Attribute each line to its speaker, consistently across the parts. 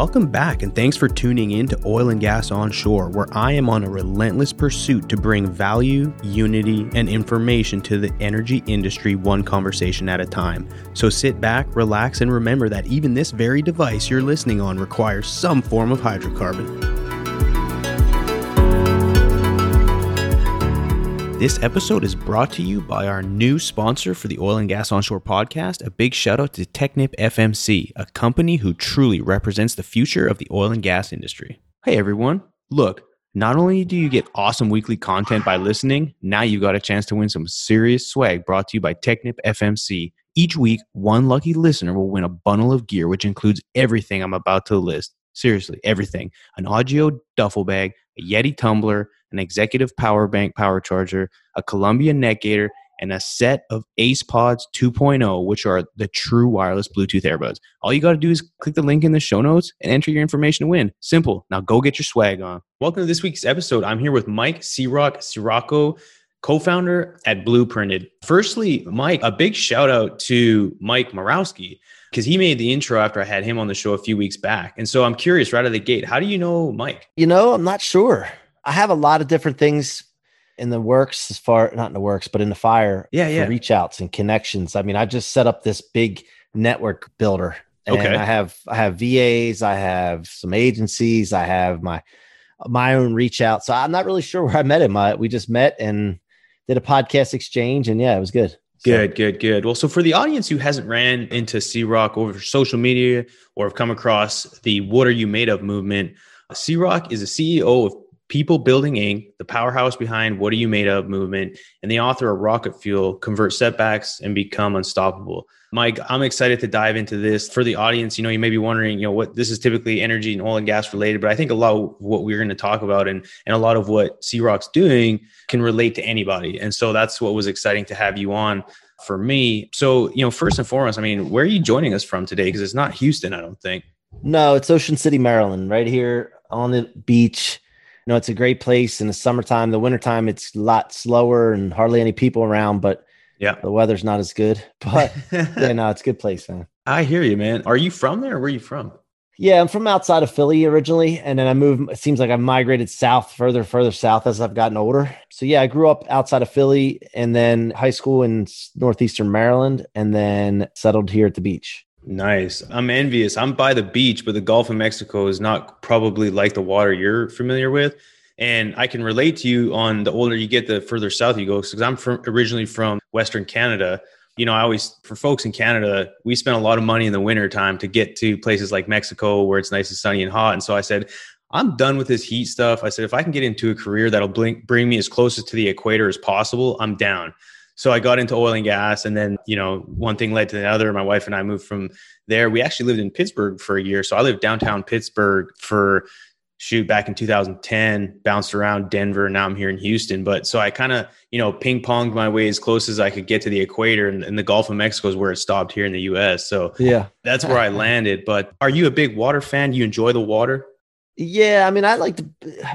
Speaker 1: Welcome back, and thanks for tuning in to Oil and Gas Onshore, where I am on a relentless pursuit to bring value, unity, and information to the energy industry one conversation at a time. So sit back, relax, and remember that even this very device you're listening on requires some form of hydrocarbon. This episode is brought to you by our new sponsor for the Oil and Gas Onshore podcast. A big shout out to Technip FMC, a company who truly represents the future of the oil and gas industry. Hey everyone, look, not only do you get awesome weekly content by listening, now you've got a chance to win some serious swag brought to you by Technip FMC. Each week, one lucky listener will win a bundle of gear, which includes everything I'm about to list. Seriously, everything an Ogio duffel bag, a Yeti tumbler, an executive power bank power charger, a Columbia neck gaiter, and a set of Ace Pods 2.0, which are the true wireless Bluetooth earbuds. All you got to do is click the link in the show notes and enter your information to win. Simple. Now go get your swag on. Welcome to this week's episode. I'm here with Mike C-Roc Ciorrocco, co-founder at Blooprinted. Firstly, Mike, a big shout out to Mike Morawski because he made the intro after I had him on the show a few weeks back. And so I'm curious right out of the gate, how do you know Mike?
Speaker 2: You know, I'm not sure. I have a lot of different things in the works as far not in the works, but in the fire.
Speaker 1: Yeah, yeah.
Speaker 2: reach outs and connections. I mean, I just set up this big network builder. And
Speaker 1: Okay.
Speaker 2: I have I have VAs, I have some agencies, I have my my own reach out. So I'm not really sure where I met him. I, we just met and did a podcast exchange, and yeah, it was good. So-
Speaker 1: Good, good, good. Well, so for the audience who hasn't ran into C-Roc over social media or have come across the What Are You Made Of movement, C-Roc is a CEO of People Building Inc., the powerhouse behind What Are You Made Of movement, and the author of Rocket Fuel Convert Setbacks and Become Unstoppable. Mike, I'm excited to dive into this for the audience. You know, you may be wondering, you know, what this is typically energy and oil and gas related, but I think a lot of what we're going to talk about and, and a lot of what C-Roc's doing can relate to anybody. And so that's what was exciting to have you on for me. So, you know, first and foremost, I mean, where are you joining us from today? Because it's not Houston, I don't think.
Speaker 2: No, it's Ocean City, Maryland, right here on the beach. You know, it's a great place in the summertime. The wintertime, it's a lot slower and hardly any people around, but
Speaker 1: Yeah.
Speaker 2: the weather's not as good. But yeah, no, it's a good place, man.
Speaker 1: I hear you, man. Are you from there? Where are you from?
Speaker 2: Yeah, I'm from outside of Philly originally, and then I moved. It seems like I've migrated south, further, further south as I've gotten older. So yeah, I grew up outside of Philly, and then high school in northeastern Maryland, and then settled here at the beach.
Speaker 1: Nice. I'm envious. I'm by the beach, but the Gulf of Mexico is not probably like the water you're familiar with. And I can relate to you on the older you get, the further south you go. Because I'm from originally from Western Canada. You know, I always for folks in Canada, we spend a lot of money in the winter time to get to places like Mexico where it's nice and sunny and hot. And so I said, I'm done with this heat stuff. I said, if I can get into a career that'll bring, bring me as close to the equator as possible, I'm down. So I got into oil and gas, and then you know one thing led to the other. My wife and I moved from there. We actually lived in Pittsburgh for a year, so I lived downtown Pittsburgh for shoot back in 2010. Bounced around Denver, now I'm here in Houston. But so I kind of you know ping ponged my way as close as I could get to the equator, and, and the Gulf of Mexico is where it stopped here in the U.S. So
Speaker 2: Yeah,
Speaker 1: that's where I landed. But are you a big water fan? do You enjoy the water?
Speaker 2: yeah. I mean, I like to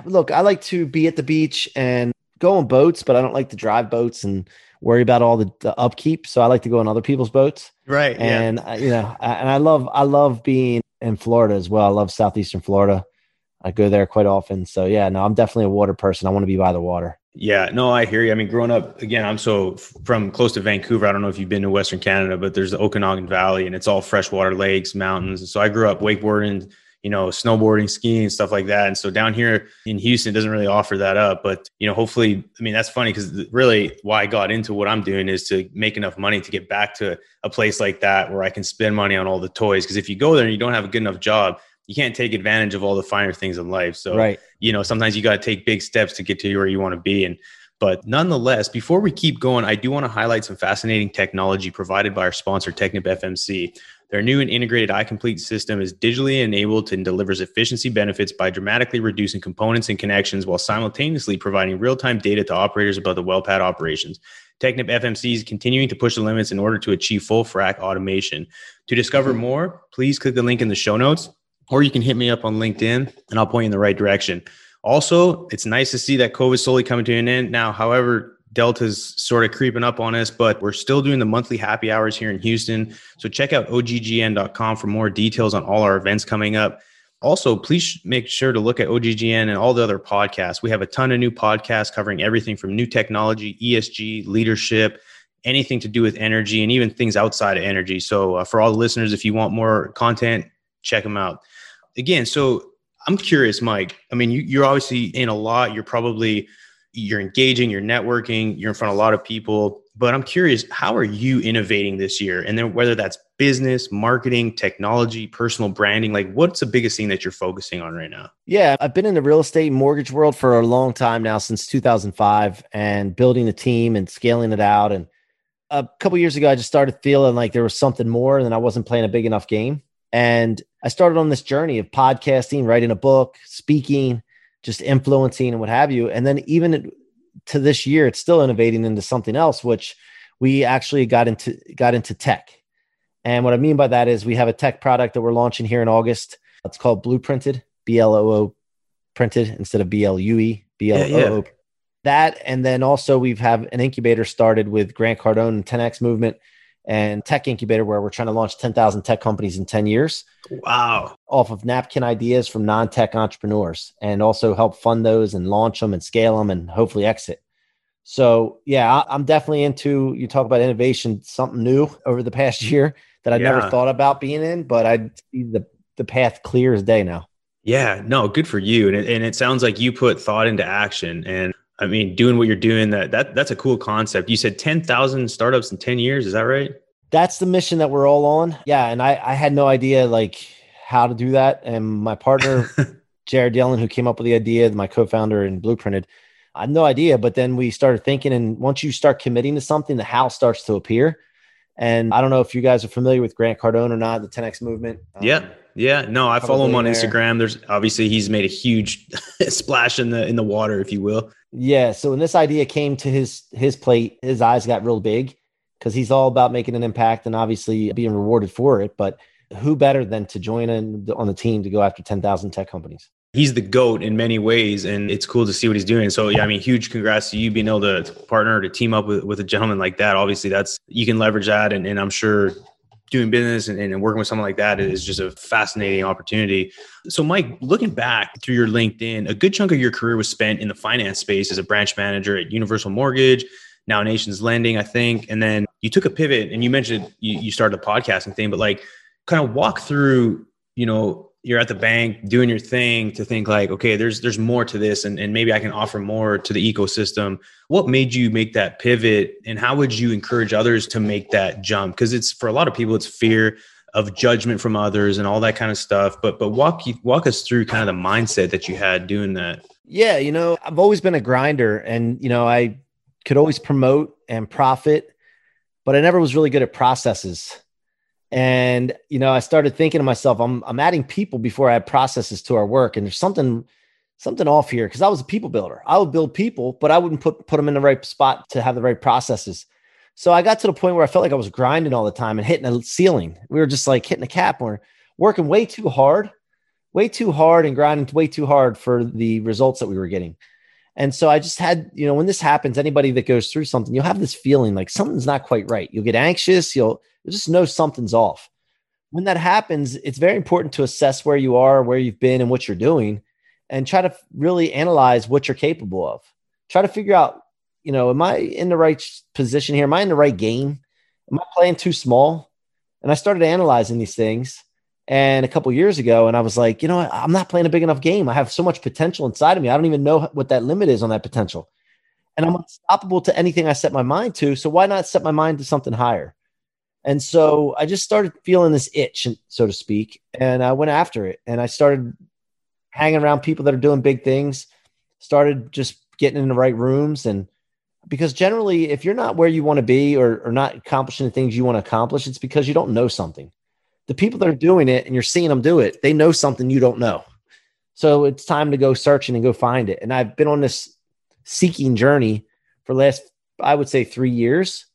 Speaker 2: look. I like to be at the beach and go on boats, but I don't like to drive boats and worry about all the, the upkeep. So I like to go on other people's boats.
Speaker 1: Right.
Speaker 2: and I, you know, I, and I love I love being in Florida as well. I love southeastern Florida. I go there quite often. So yeah, no, I'm definitely a water person. I want to be by the water.
Speaker 1: Yeah, no, I hear you. I mean, growing up, again, I'm so from close to Vancouver. I don't know if you've been to Western Canada, but there's the Okanagan Valley and it's all freshwater lakes, mountains. And so I grew up wakeboarding, you know, snowboarding, skiing, stuff like that. And so down here in Houston it doesn't really offer that up. But, you know, hopefully, I mean, that's funny because really why I got into what I'm doing is to make enough money to get back to a place like that where I can spend money on all the toys. Because if you go there and you don't have a good enough job, you can't take advantage of all the finer things in life. So,
Speaker 2: right.
Speaker 1: you know sometimes you got to take big steps to get to where you want to be and but nonetheless before we keep going i do want to highlight some fascinating technology provided by our sponsor technip fmc their new and integrated iComplete system is digitally enabled and delivers efficiency benefits by dramatically reducing components and connections while simultaneously providing real-time data to operators about the well pad operations. Technip FMC is continuing to push the limits in order to achieve full frac automation. To discover more, please click the link in the show notes, or you can hit me up on LinkedIn and I'll point you in the right direction. Also, it's nice to see that COVID slowly coming to an end. Now, however, Delta's sort of creeping up on us, but we're still doing the monthly happy hours here in Houston. So check out oggn.com for more details on all our events coming up. Also, please make sure to look at OGGN and all the other podcasts. We have a ton of new podcasts covering everything from new technology, ESG, leadership, anything to do with energy, and even things outside of energy. So, uh, for all the listeners, if you want more content, check them out. Again, so I'm curious, Mike. I mean, you, you're obviously in a lot. You're probably you're engaging, you're networking, you're in front of a lot of people. But I'm curious, how are you innovating this year? And then whether that's business, marketing, technology, personal branding, like what's the biggest thing that you're focusing on right now?
Speaker 2: Yeah, I've been in the real estate mortgage world for a long time now, since 2005, and building the team and scaling it out. And a couple years ago, I just started feeling like there was something more, and I wasn't playing a big enough game. And I started on this journey of podcasting, writing a book, speaking, just influencing and what have you. And then even to this year, it's still innovating into something else, which we actually got into got into tech. And what I mean by that is we have a tech product that we're launching here in August. It's called Blooprinted, B L O O printed instead of B L U E, B L O O. That and then also we've have an incubator started with Grant Cardone and 10X movement and tech incubator where we're trying to launch 10,000 tech companies in 10 years.
Speaker 1: Wow.
Speaker 2: Off of napkin ideas from non tech entrepreneurs and also help fund those and launch them and scale them and hopefully exit. So, yeah, I'm definitely into you talk about innovation, something new over the past year that I yeah. never thought about being in, but I see the, the path clear as day now.
Speaker 1: Yeah, no, good for you. And it, and it sounds like you put thought into action. And I mean, doing what you're doing that that that's a cool concept. You said ten thousand startups in ten years. Is that right?
Speaker 2: That's the mission that we're all on. Yeah, and I I had no idea like how to do that, and my partner Jared Yellen, who came up with the idea, my co-founder and Blooprinted, I had no idea. But then we started thinking, and once you start committing to something, the how starts to appear. And I don't know if you guys are familiar with Grant Cardone or not, the 10x movement.
Speaker 1: Yeah. Um, yeah, no, I follow him on Instagram. There's obviously he's made a huge splash in the in the water, if you will.
Speaker 2: Yeah. So when this idea came to his his plate, his eyes got real big because he's all about making an impact and obviously being rewarded for it. But who better than to join in on the team to go after ten thousand tech companies?
Speaker 1: He's the goat in many ways, and it's cool to see what he's doing. So yeah, I mean, huge congrats to you being able to, partner to team up with, with a gentleman like that. Obviously, that's you can leverage that, and, and I'm sure doing business and, and working with someone like that is just a fascinating opportunity. So, Mike, looking back through your LinkedIn, a good chunk of your career was spent in the finance space as a branch manager at Universal Mortgage, now Nations Lending, I think. And then you took a pivot and you mentioned you, you started a podcasting thing, but like kind of walk through, you know, you're at the bank doing your thing to think like okay there's there's more to this and, and maybe i can offer more to the ecosystem. What made you make that pivot and how would you encourage others to make that jump? Because it's for a lot of people it's fear of judgment from others and all that kind of stuff. But but walk walk us through kind of the mindset that you had doing that.
Speaker 2: Yeah you know i've always been a grinder and you know i could always promote and profit but i never was really good at processes and you know, I started thinking to myself, I'm I'm adding people before I add processes to our work, and there's something something off here because I was a people builder. I would build people, but I wouldn't put put them in the right spot to have the right processes. So I got to the point where I felt like I was grinding all the time and hitting a ceiling. We were just like hitting a cap. We're working way too hard, way too hard, and grinding way too hard for the results that we were getting. And so I just had, you know, when this happens, anybody that goes through something, you'll have this feeling like something's not quite right. You'll get anxious. You'll just know something's off. When that happens, it's very important to assess where you are, where you've been, and what you're doing, and try to really analyze what you're capable of. Try to figure out, you know, am I in the right position here? Am I in the right game? Am I playing too small? And I started analyzing these things. And a couple years ago, and I was like, you know, I'm not playing a big enough game. I have so much potential inside of me. I don't even know what that limit is on that potential. And I'm unstoppable to anything I set my mind to. So why not set my mind to something higher? And so I just started feeling this itch, so to speak, and I went after it. And I started hanging around people that are doing big things, started just getting in the right rooms. And because generally, if you're not where you want to be or, or not accomplishing the things you want to accomplish, it's because you don't know something. The people that are doing it and you're seeing them do it, they know something you don't know. So it's time to go searching and go find it. And I've been on this seeking journey for last, I would say, three years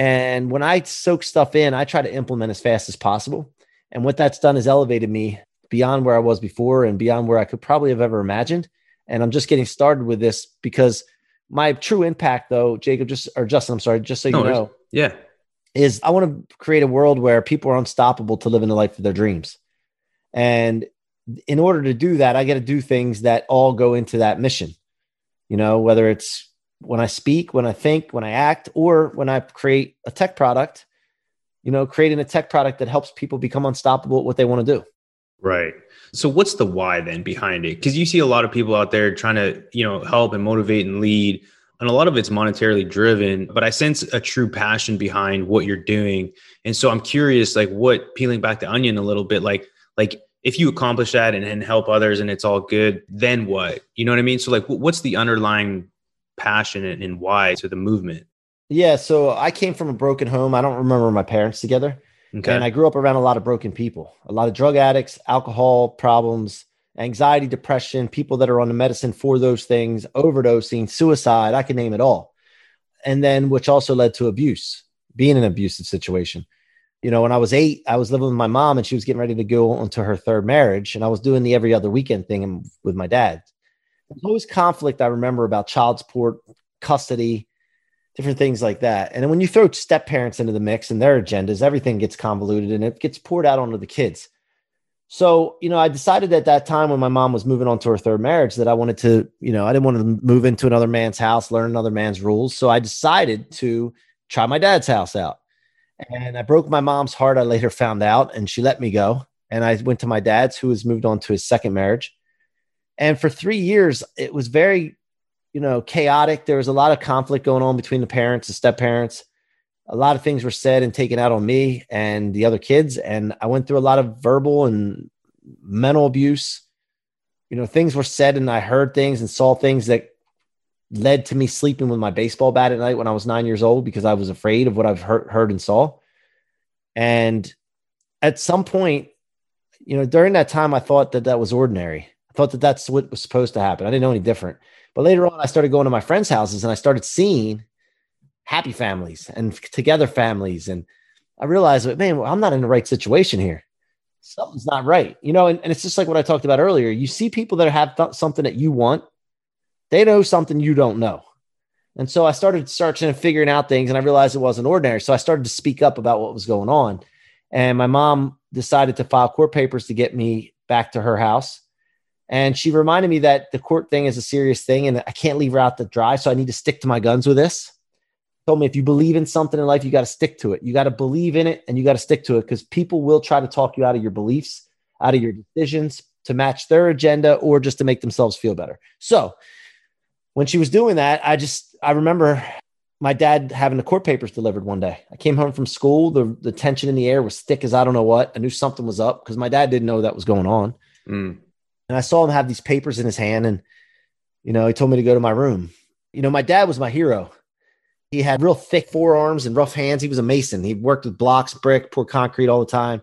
Speaker 2: and when I soak stuff in, I try to implement as fast as possible. And what that's done is elevated me beyond where I was before and beyond where I could probably have ever imagined. And I'm just getting started with this because my true impact, though, Jacob, just or Justin, I'm sorry, just so you no, know,
Speaker 1: yeah,
Speaker 2: is I want to create a world where people are unstoppable to live in the life of their dreams. And in order to do that, I got to do things that all go into that mission. You know, whether it's when I speak, when I think, when I act, or when I create a tech product, you know, creating a tech product that helps people become unstoppable at what they want to do.
Speaker 1: Right. So what's the why then behind it? Because you see a lot of people out there trying to, you know, help and motivate and lead. And a lot of it's monetarily driven, but I sense a true passion behind what you're doing. And so I'm curious, like what peeling back the onion a little bit, like, like if you accomplish that and, and help others and it's all good, then what? You know what I mean? So like what's the underlying passion and, and why to the movement?
Speaker 2: Yeah. So I came from a broken home. I don't remember my parents together. Okay. And I grew up around a lot of broken people, a lot of drug addicts, alcohol problems, anxiety, depression, people that are on the medicine for those things, overdosing, suicide. I can name it all. And then, which also led to abuse, being in an abusive situation. You know, when I was eight, I was living with my mom and she was getting ready to go into her third marriage. And I was doing the every other weekend thing with my dad. There's always conflict I remember about child support, custody, different things like that. And then when you throw step parents into the mix and their agendas, everything gets convoluted and it gets poured out onto the kids. So, you know, I decided at that time when my mom was moving on to her third marriage that I wanted to, you know, I didn't want to move into another man's house, learn another man's rules. So I decided to try my dad's house out. And I broke my mom's heart. I later found out and she let me go. And I went to my dad's, who has moved on to his second marriage. And for three years, it was very you know, chaotic. There was a lot of conflict going on between the parents and step parents. A lot of things were said and taken out on me and the other kids. And I went through a lot of verbal and mental abuse. You know, things were said and I heard things and saw things that led to me sleeping with my baseball bat at night when I was nine years old because I was afraid of what I've heard, heard and saw. And at some point, you know, during that time, I thought that that was ordinary. I thought that that's what was supposed to happen. I didn't know any different. But later on, I started going to my friends' houses and I started seeing happy families and together families. And I realized, man, well, I'm not in the right situation here. Something's not right. You know, and, and it's just like what I talked about earlier. You see people that have th- something that you want, they know something you don't know. And so I started searching and figuring out things, and I realized it wasn't ordinary. So I started to speak up about what was going on. And my mom decided to file court papers to get me back to her house. And she reminded me that the court thing is a serious thing and I can't leave her out to dry. So I need to stick to my guns with this. Told me if you believe in something in life, you got to stick to it. You got to believe in it and you got to stick to it because people will try to talk you out of your beliefs, out of your decisions to match their agenda or just to make themselves feel better. So when she was doing that, I just, I remember my dad having the court papers delivered one day. I came home from school. The, the tension in the air was thick as I don't know what. I knew something was up because my dad didn't know that was going on. Mm. And I saw him have these papers in his hand. And, you know, he told me to go to my room. You know, my dad was my hero. He had real thick forearms and rough hands. He was a mason. He worked with blocks, brick, poured concrete all the time.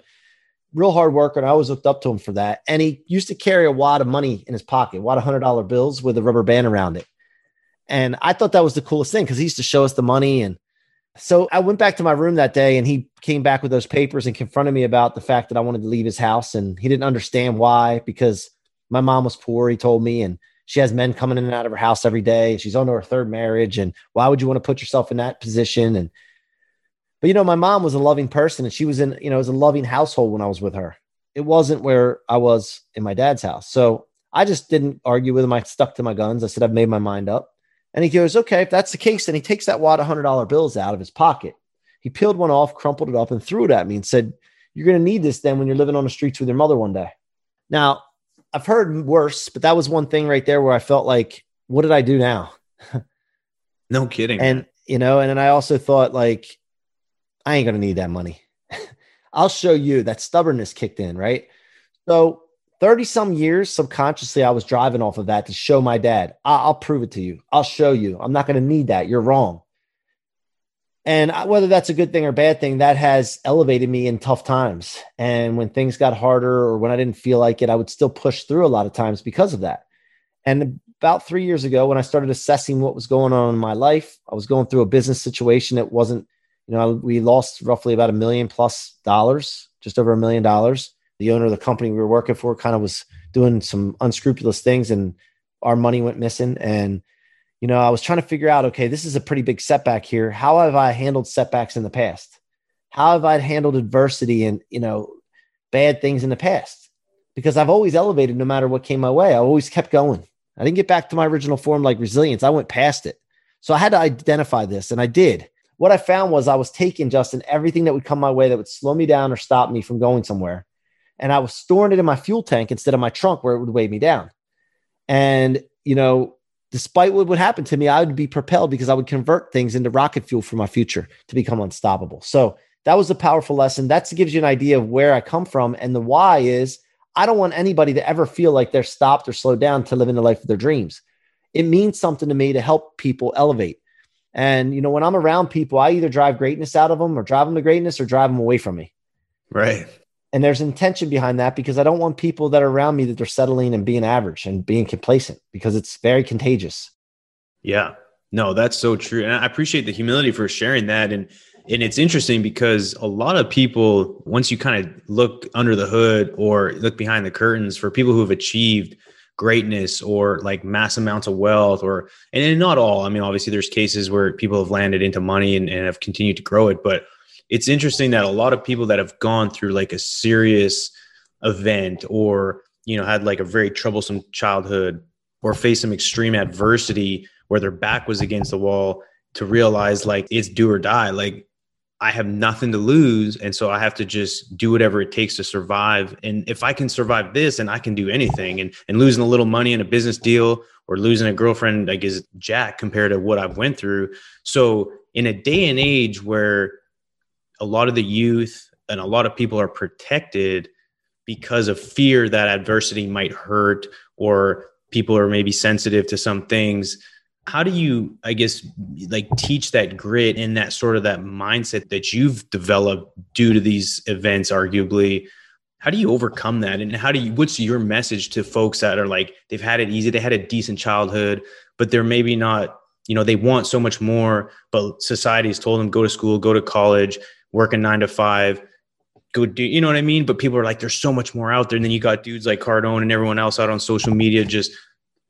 Speaker 2: Real hard worker. And I always looked up to him for that. And he used to carry a wad of money in his pocket, a wad of hundred dollar bills with a rubber band around it. And I thought that was the coolest thing because he used to show us the money. And so I went back to my room that day and he came back with those papers and confronted me about the fact that I wanted to leave his house. And he didn't understand why, because my mom was poor, he told me, and she has men coming in and out of her house every day. She's on her third marriage. And why would you want to put yourself in that position? And, but you know, my mom was a loving person and she was in, you know, it was a loving household when I was with her. It wasn't where I was in my dad's house. So I just didn't argue with him. I stuck to my guns. I said, I've made my mind up. And he goes, okay, if that's the case, then he takes that wad of hundred dollar bills out of his pocket. He peeled one off, crumpled it up, and threw it at me and said, You're going to need this then when you're living on the streets with your mother one day. Now, I've heard worse, but that was one thing right there where I felt like, what did I do now?
Speaker 1: no kidding.
Speaker 2: And, you know, and then I also thought, like, I ain't to need that money. I'll show you that stubbornness kicked in, right? So, 30 some years subconsciously, I was driving off of that to show my dad, I'll prove it to you. I'll show you. I'm not to need that. You're wrong. And whether that's a good thing or bad thing, that has elevated me in tough times. And when things got harder or when I didn't feel like it, I would still push through a lot of times because of that. And about three years ago, when I started assessing what was going on in my life, I was going through a business situation that wasn't, you know, we lost roughly about a million plus dollars, just over a million dollars. The owner of the company we were working for kind of was doing some unscrupulous things and our money went missing. And you know, I was trying to figure out, okay, this is a pretty big setback here. How have I handled setbacks in the past? How have I handled adversity and, you know, bad things in the past? because I've always elevated no matter what came my way. I always kept going. I didn't get back to my original form like resilience. I went past it. So I had to identify this and I did. What I found was I was taking Justin everything that would come my way that would slow me down or stop me from going somewhere. And I was storing it in my fuel tank instead of my trunk where it would weigh me down. And, you know, despite what would happen to me, I would be propelled because I would convert things into rocket fuel for my future to become unstoppable. So that was a powerful lesson. That gives you an idea of where I come from. And the why is I don't want anybody to ever feel like they're stopped or slowed down to live in the life of their dreams. It means something to me to help people elevate. And, you know, when I'm around people, I either drive greatness out of them or drive them to greatness or drive them away from me.
Speaker 1: Right.
Speaker 2: And there's intention behind that because I don't want people that are around me that they're settling and being average and being complacent because it's very contagious.
Speaker 1: Yeah. No, that's so true. And I appreciate the humility for sharing that. And and it's interesting because a lot of people, once you kind of look under the hood or look behind the curtains for people who have achieved greatness or like mass amounts of wealth or and not all i mean obviously there's cases where people have landed into money and, and have continued to grow it but it's interesting that a lot of people that have gone through like a serious event or you know had like a very troublesome childhood or faced some extreme adversity where their back was against the wall to realize like it's do or die. Like i have nothing to lose and so i have to just do whatever it takes to survive. And if i can survive this and i can do anything. And and losing a little money in a business deal or losing a girlfriend like is jack compared to what i've went through. So in a day and age where a lot of the youth and a lot of people are protected because of fear that adversity might hurt or people are maybe sensitive to some things. How do you i guess like teach that grit and that sort of that mindset that you've developed due to these events arguably? How do you overcome that? And how do you what's your message to folks that are like they've had it easy they had a decent childhood but they're maybe not you know they want so much more but society's told them go to school go to college working nine to five, go do, you know what I mean? But people are like, there's so much more out there. And then you got dudes like Cardone and everyone else out on social media just,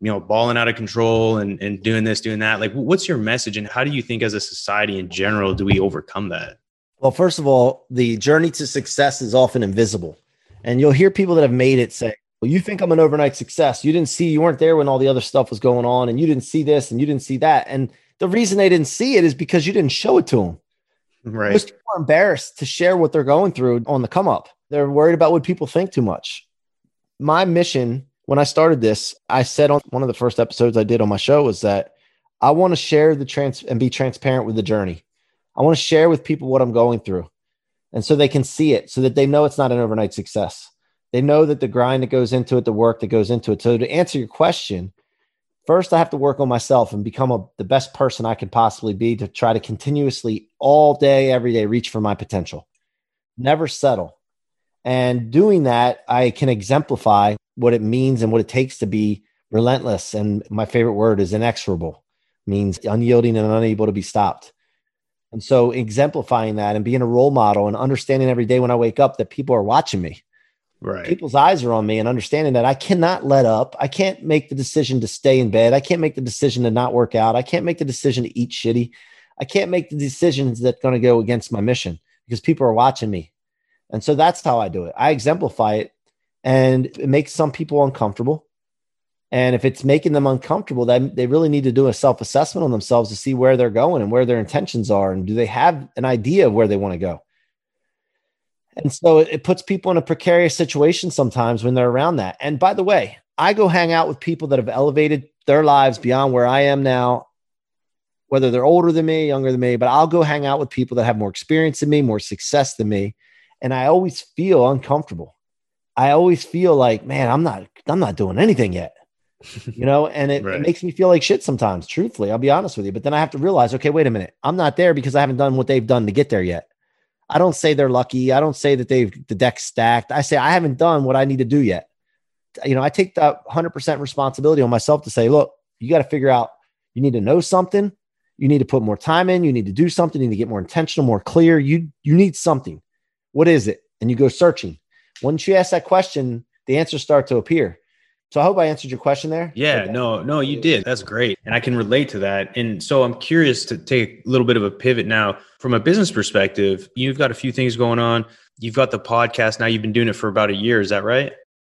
Speaker 1: you know, balling out of control and, and doing this, doing that. Like, what's your message? And how do you think as a society in general, do we overcome that?
Speaker 2: Well, first of all, the journey to success is often invisible. And you'll hear people that have made it say, well, you think I'm an overnight success. You didn't see, you weren't there when all the other stuff was going on, and you didn't see this and you didn't see that. And the reason they didn't see it is because you didn't show it to them.
Speaker 1: Right.
Speaker 2: Most people are embarrassed to share what they're going through on the come up. They're worried about what people think too much. My mission when I started this, I said on one of the first episodes I did on my show was that I want to share the trans and be transparent with the journey. I want to share with people what I'm going through. And so they can see it so that they know it's not an overnight success. They know that the grind that goes into it, the work that goes into it. So to answer your question, first I have to work on myself and become a, the best person I can possibly be to try to continuously all day, every day, reach for my potential. Never settle. And doing that, I can exemplify what it means and what it takes to be relentless. And my favorite word is inexorable, means unyielding and unable to be stopped. And so exemplifying that and being a role model and understanding every day when I wake up that people are watching me
Speaker 1: right.
Speaker 2: people's eyes are on me and understanding that i cannot let up. I can't make the decision to stay in bed. I can't make the decision to not work out. I can't make the decision to eat shitty. I can't make the decisions that going to go against my mission because people are watching me. And so that's how i do it. I exemplify it and it makes some people uncomfortable. And if it's making them uncomfortable then they really need to do a self-assessment on themselves to see where they're going and where their intentions are and do they have an idea of where they want to go and so it, it puts people in a precarious situation sometimes when they're around that. And by the way, I go hang out with people that have elevated their lives beyond where I am now, whether they're older than me, younger than me, but I'll go hang out with people that have more experience than me, more success than me. And I always feel uncomfortable. I always feel like, man, I'm not, I'm not doing anything yet. you know, and it, right. it, makes me feel like shit sometimes, truthfully. I'll be honest with you. But then I have to realize, okay, wait a minute. I'm not there because I haven't done what they've done to get there yet. I don't say they're lucky. I don't say that they've the deck stacked. I say I haven't done what I need to do yet. You know, I take that 100% responsibility on myself to say, look, you got to figure out, you need to know something. You need to put more time in. You need to do something. You need to get more intentional, more clear. You, you need something. What is it? And you go searching. Once you ask that question, the answers start to appear. So I hope I answered your question there.
Speaker 1: Yeah, okay. no, no, you did. That's great. And I can relate to that. And so I'm curious to take a little bit of a pivot now from a business perspective. You've got a few things going on. You've got the podcast now. You've been doing it for about a year. Is that right?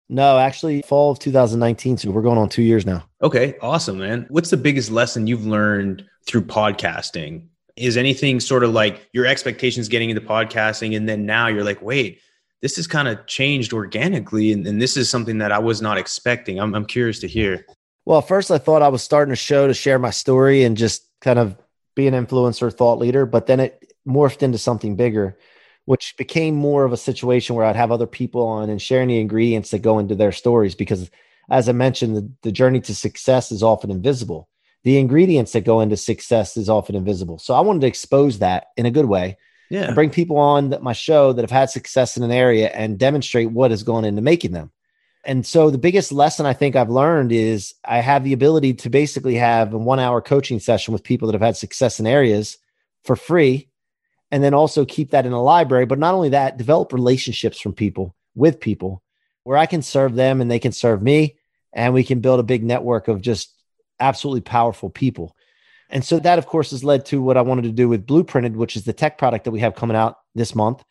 Speaker 2: No, actually, fall of 2019. So we're going on two years now.
Speaker 1: Okay, awesome, man. What's the biggest lesson you've learned through podcasting? Is anything sort of like your expectations getting into podcasting, and then now you're like, wait, this has kind of changed organically, and, and, this is something that I was not expecting. I'm, I'm curious to hear.
Speaker 2: Well, first I thought I was starting a show to share my story and just kind of be an influencer, thought leader, but then it morphed into something bigger which became more of a situation where I'd have other people on and sharing the ingredients that go into their stories. Because, as I mentioned, the, the journey to success is often invisible. The ingredients that go into success is often invisible. So I wanted to expose that in a good way. Yeah. Bring people on that my show that have had success in an area and demonstrate what has gone into making them. And so the biggest lesson I think I've learned is I have the ability to basically have a one hour coaching session with people that have had success in areas for free and then also keep that in a library. But not only that, develop relationships from people with people where I can serve them and they can serve me, and we can build a big network of just absolutely powerful people. And so that, of course, has led to what I wanted to do with Blooprinted, which is the tech product that we have coming out this month.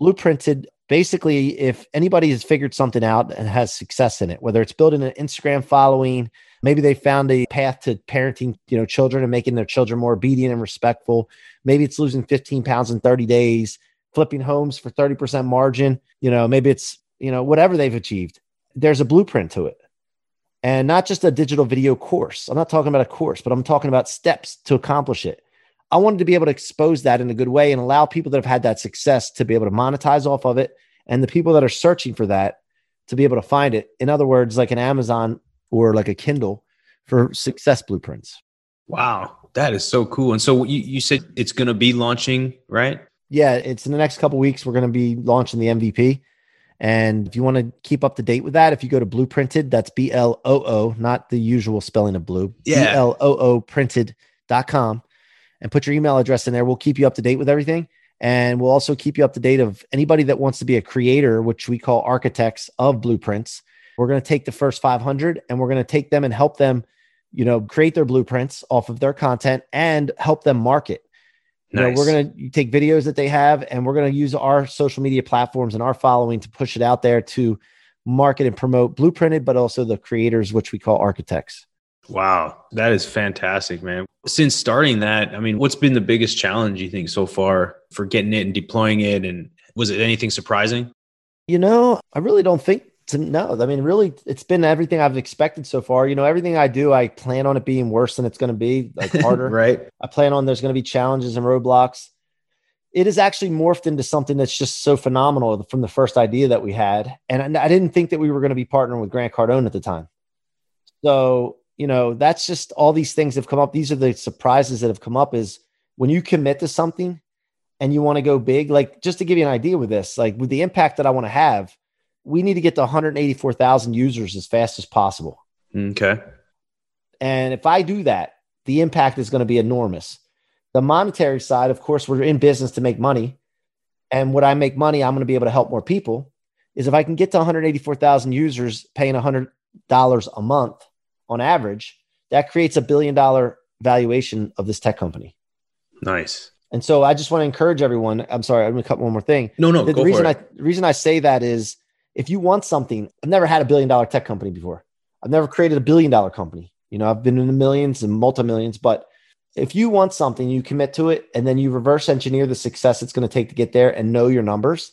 Speaker 2: Blooprinted, basically, if anybody has figured something out and has success in it, whether it's building an Instagram following, maybe they found a path to parenting you know children and making their children more obedient and respectful. Maybe it's losing 15 pounds in 30 days flipping homes for 30% margin you know maybe it's you know whatever they've achieved. There's a blueprint to it and not just a digital video course i'm not talking about a course but i'm talking about steps to accomplish it i wanted to be able to expose that in a good way and allow people that have had that success to be able to monetize off of it and the people that are searching for that to be able to find it in other words like an amazon or like a Kindle for success blueprints.
Speaker 1: Wow, that is so cool. And so you, you said it's going to be launching, right?
Speaker 2: Yeah, it's in the next couple weeks. We're going to be launching the MVP. And if you want to keep up to date with that, if you go to blooprinted, that's B L O O, not the usual spelling of blue,
Speaker 1: yeah.
Speaker 2: B L O O printed.com, and put your email address in there. We'll keep you up to date with everything. And we'll also keep you up to date of anybody that wants to be a creator, which we call architects of blueprints. We're going to take the first 500 and we're going to take them and help them, you know, create their blueprints off of their content and help them market. You know, we're going to take videos that they have and we're going to use our social media platforms and our following to push it out there to market and promote blooprinted, but also the creators, which we call architects.
Speaker 1: Wow, that is fantastic, man. Since starting that, I mean, what's been the biggest challenge you think so far for getting it and deploying it? And was it anything surprising?
Speaker 2: You know, I really don't think to no, I mean, really, it's been everything I've expected so far. You know, everything I do, I plan on it being worse than it's going to be, like harder.
Speaker 1: right.
Speaker 2: I plan on there's going to be challenges and roadblocks. It has actually morphed into something that's just so phenomenal from the first idea that we had. And I, I didn't think that we were going to be partnering with Grant Cardone at the time. So, you know, that's just all these things have come up. These are the surprises that have come up is when you commit to something and you want to go big, like just to give you an idea with this, like with the impact that I want to have, we need to get to 184,000 users as fast as possible.
Speaker 1: Okay.
Speaker 2: And if I do that, the impact is going to be enormous. The monetary side, of course, we're in business to make money. And when I make money, I'm going to be able to help more people. Is if I can get to 184,000 users paying $100 a month on average, that creates a billion dollar valuation of this tech company.
Speaker 1: Nice.
Speaker 2: And so I just want to encourage everyone. I'm sorry, I'm going to cut one more thing.
Speaker 1: No, no.
Speaker 2: The, the reason I the reason I say that is if you want something, I've never had a billion dollar tech company before. I've never created a billion dollar company. You know, I've been in the millions and multi millions, but if you want something, you commit to it and then you reverse engineer the success it's going to take to get there and know your numbers,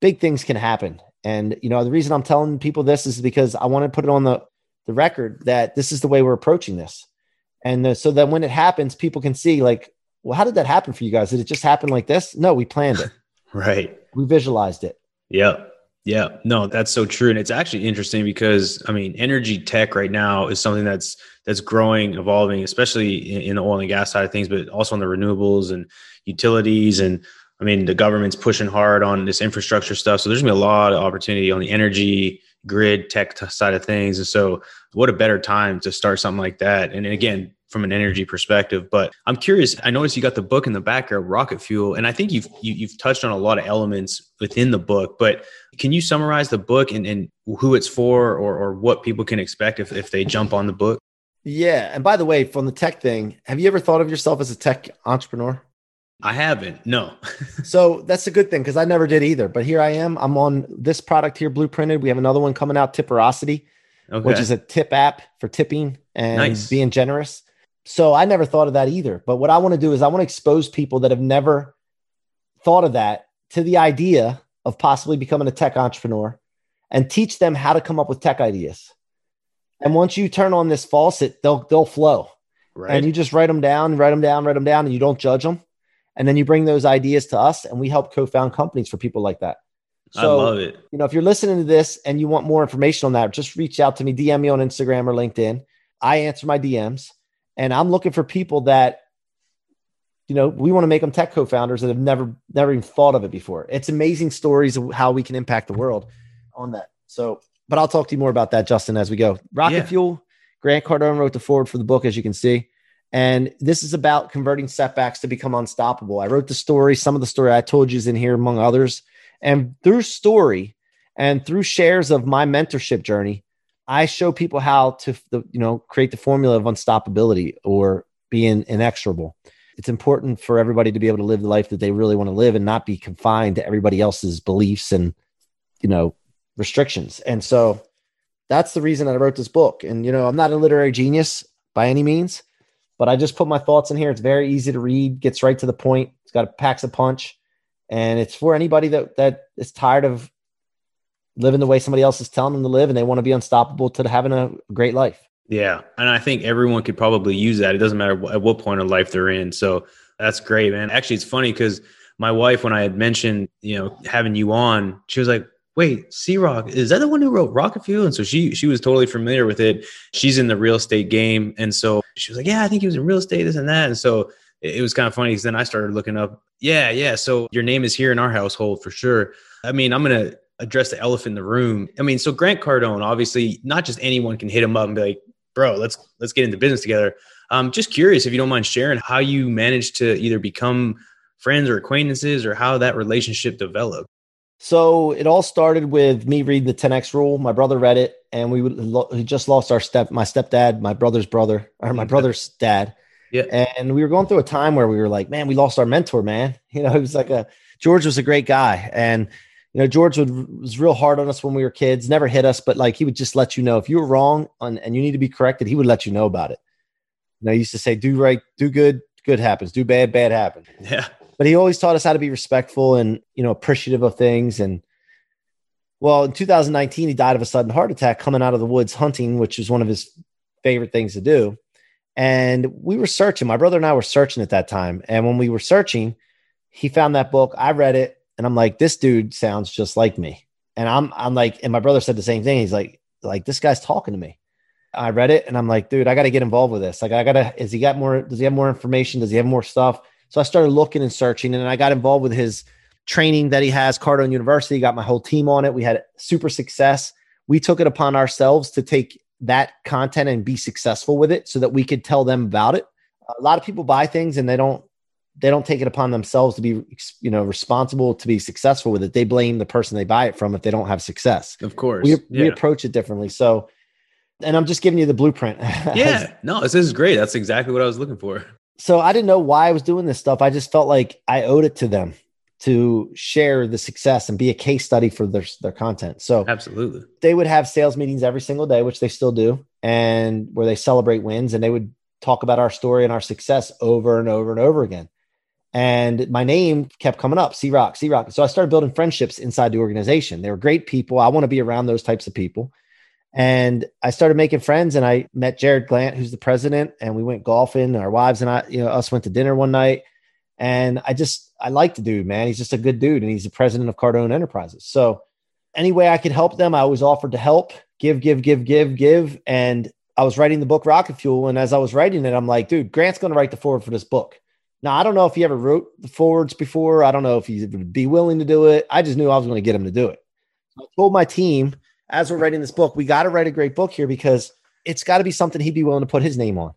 Speaker 2: big things can happen. And, you know, the reason I'm telling people this is because I want to put it on the, the record that this is the way we're approaching this. And the, so that when it happens, people can see, like, well, how did that happen for you guys? Did it just happen like this? No, we planned it.
Speaker 1: right.
Speaker 2: We visualized it.
Speaker 1: Yep. Yeah, no, that's so true, and it's actually interesting because I mean, energy tech right now is something that's that's growing, evolving, especially in, in the oil and gas side of things, but also on the renewables and utilities. And I mean, the government's pushing hard on this infrastructure stuff, so there's gonna be a lot of opportunity on the energy grid tech side of things. And so, what a better time to start something like that? And again, from an energy perspective. But I'm curious. I noticed you got the book in the background, Rocket Fuel, and I think you've you, have you have touched on a lot of elements within the book. But can you summarize the book and, and who it's for, or or what people can expect if if they jump on the book?
Speaker 2: Yeah. And by the way, from the tech thing, have you ever thought of yourself as a tech entrepreneur?
Speaker 1: I haven't. No.
Speaker 2: so that's a good thing because I never did either. But here I am. I'm on this product here, Blooprinted. We have another one coming out, Tipperosity, okay. which is a tip app for tipping and nice. being generous. So I never thought of that either. But what I want to do is I want to expose people that have never thought of that to the idea of possibly becoming a tech entrepreneur and teach them how to come up with tech ideas. And once you turn on this faucet, they'll they'll flow. Right. And you just write them down, write them down, write them down, and you don't judge them. And then you bring those ideas to us, and we help co-found companies for people like that.
Speaker 1: So, I love it.
Speaker 2: You know, if you're listening to this and you want more information on that, just reach out to me, DM me on Instagram or LinkedIn. I answer my DMs, and I'm looking for people that, you know, we want to make them tech co-founders that have never, never even thought of it before. It's amazing stories of how we can impact the world on that. So, but I'll talk to you more about that, Justin, as we go. Rocket yeah. Fuel. Grant Cardone wrote the forward for the book, as you can see. And this is about converting setbacks to become unstoppable. I wrote the story. Some of the story I told you is in here, among others. And through story and through shares of my mentorship journey, I show people how to, you know, create the formula of unstoppability or being inexorable. It's important for everybody to be able to live the life that they really want to live and not be confined to everybody else's beliefs and, you know, restrictions. And so that's the reason I wrote this book. And, you know, I'm not a literary genius by any means, but I just put my thoughts in here. It's very easy to read, gets right to the point. It's got a packs a punch, and it's for anybody that that is tired of living the way somebody else is telling them to live, and they want to be unstoppable to having a great life.
Speaker 1: Yeah, and I think everyone could probably use that. It doesn't matter at what point of life they're in. So that's great, man. Actually, it's funny because my wife, when I had mentioned, you know, having you on, she was like, wait, C-Roc, is that the one who wrote Rocket Fuel? And so she she was totally familiar with it. She's in the real estate game. And so she was like, Yeah, I think he was in real estate, this and that. And so it, it was kind of funny because then I started looking up, yeah, yeah. So your name is here in our household for sure. I mean, I'm gonna address the elephant in the room. I mean, so Grant Cardone, obviously, not just anyone can hit him up and be like, bro, let's let's get into business together. I'm just curious if you don't mind sharing how you managed to either become friends or acquaintances or how that relationship developed.
Speaker 2: So it all started with me reading the 10x rule. My brother read it, and we would, just lost our step, my stepdad, my brother's brother, or my mm-hmm. brother's dad.
Speaker 1: Yeah.
Speaker 2: And we were going through a time where we were like, man, we lost our mentor, man. You know, he was like a George was a great guy, and you know, George would, was real hard on us when we were kids. Never hit us, but like he would just let you know if you were wrong on, and you need to be corrected. He would let you know about it. You know, he used to say, "Do right, do good, good happens. Do bad, bad happens."
Speaker 1: Yeah
Speaker 2: but he always taught us how to be respectful and you know appreciative of things and well in 2019 he died of a sudden heart attack coming out of the woods hunting which is one of his favorite things to do and we were searching my brother and i were searching at that time and when we were searching he found that book i read it and i'm like this dude sounds just like me and i'm i'm like and my brother said the same thing he's like like this guy's talking to me i read it and i'm like dude i got to get involved with this like i gotta is he got more does he have more information does he have more stuff so I started looking and searching, and I got involved with his training that he has, Cardone University. Got my whole team on it. We had super success. We took it upon ourselves to take that content and be successful with it, so that we could tell them about it. A lot of people buy things and they don't they don't take it upon themselves to be you know responsible to be successful with it. They blame the person they buy it from if they don't have success.
Speaker 1: Of course,
Speaker 2: we, yeah. we approach it differently. So and I'm just giving you the blueprint.
Speaker 1: yeah, no, this is great. That's exactly what I was looking for
Speaker 2: so I didn't know why I was doing this stuff. I just felt like I owed it to them to share the success and be a case study for their, their content. So
Speaker 1: absolutely.
Speaker 2: They would have sales meetings every single day, which they still do, and where they celebrate wins and they would talk about our story and our success over and over and over again. And my name kept coming up, C-Roc, C Rock. So I started building friendships inside the organization. They were great people. I want to be around those types of people. And I started making friends and I met Jarrod Glandt, who's the president, and we went golfing. Our wives and I, you know, us went to dinner one night. And I just, I like the dude, man. He's just a good dude. And he's the president of Cardone Enterprises. So any way I could help them, I always offered to help, give, give, give, give, give. And I was writing the book Rocket Fuel. And as I was writing it, I'm like, dude, Grant's going to write the forward for this book. Now, I don't know if he ever wrote the forwards before. I don't know if he would be willing to do it. I just knew I was going to get him to do it. I told my team, as we're writing this book, we got to write a great book here because it's got to be something he'd be willing to put his name on.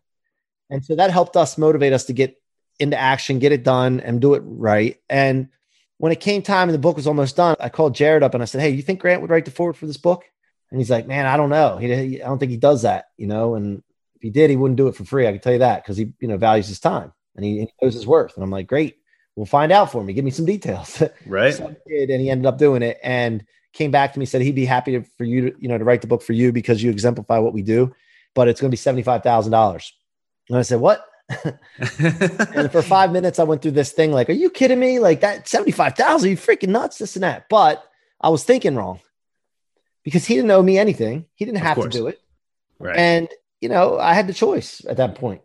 Speaker 2: And so that helped us motivate us to get into action, get it done, and do it right. And when it came time and the book was almost done, I called Jared up and I said, Hey, you think Grant would write the forward for this book? And he's like, Man, I don't know. He, I don't think he does that, you know. And if he did, he wouldn't do it for free. I can tell you that because he, you know, values his time and he, he knows his worth. And I'm like, Great. Well, find out for me. Give me some details.
Speaker 1: Right.
Speaker 2: so did, and he ended up doing it and came back to me, said he'd be happy to, for you to, you know, to write the book for you because you exemplify what we do, but it's going to be $75,000. And I said, what? and for five minutes, I went through this thing like, are you kidding me? Like that 75,000, you freaking nuts, this and that. But I was thinking wrong because he didn't owe me anything. He didn't have to do it.
Speaker 1: right.
Speaker 2: And, you know, I had the choice at that point.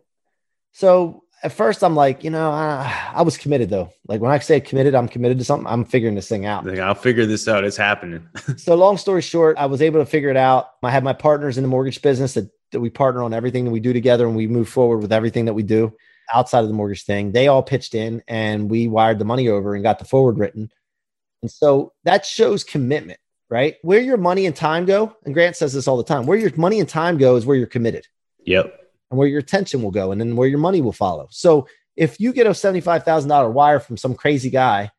Speaker 2: So at first I'm like, you know, I, I was committed though. Like when I say committed, I'm committed to something. I'm figuring this thing out.
Speaker 1: like, I'll figure this out. It's happening.
Speaker 2: so long story short, I was able to figure it out. I had my partners in the mortgage business that, that we partner on everything that we do together and we move forward with everything that we do outside of the mortgage thing. They all pitched in and we wired the money over and got the forward written. And so that shows commitment, right? Where your money and time go, and Grant says this all the time, where your money and time go is where you're committed
Speaker 1: yep.
Speaker 2: And where your attention will go and then where your money will follow. So if you get a $75,000 wire from some crazy guy,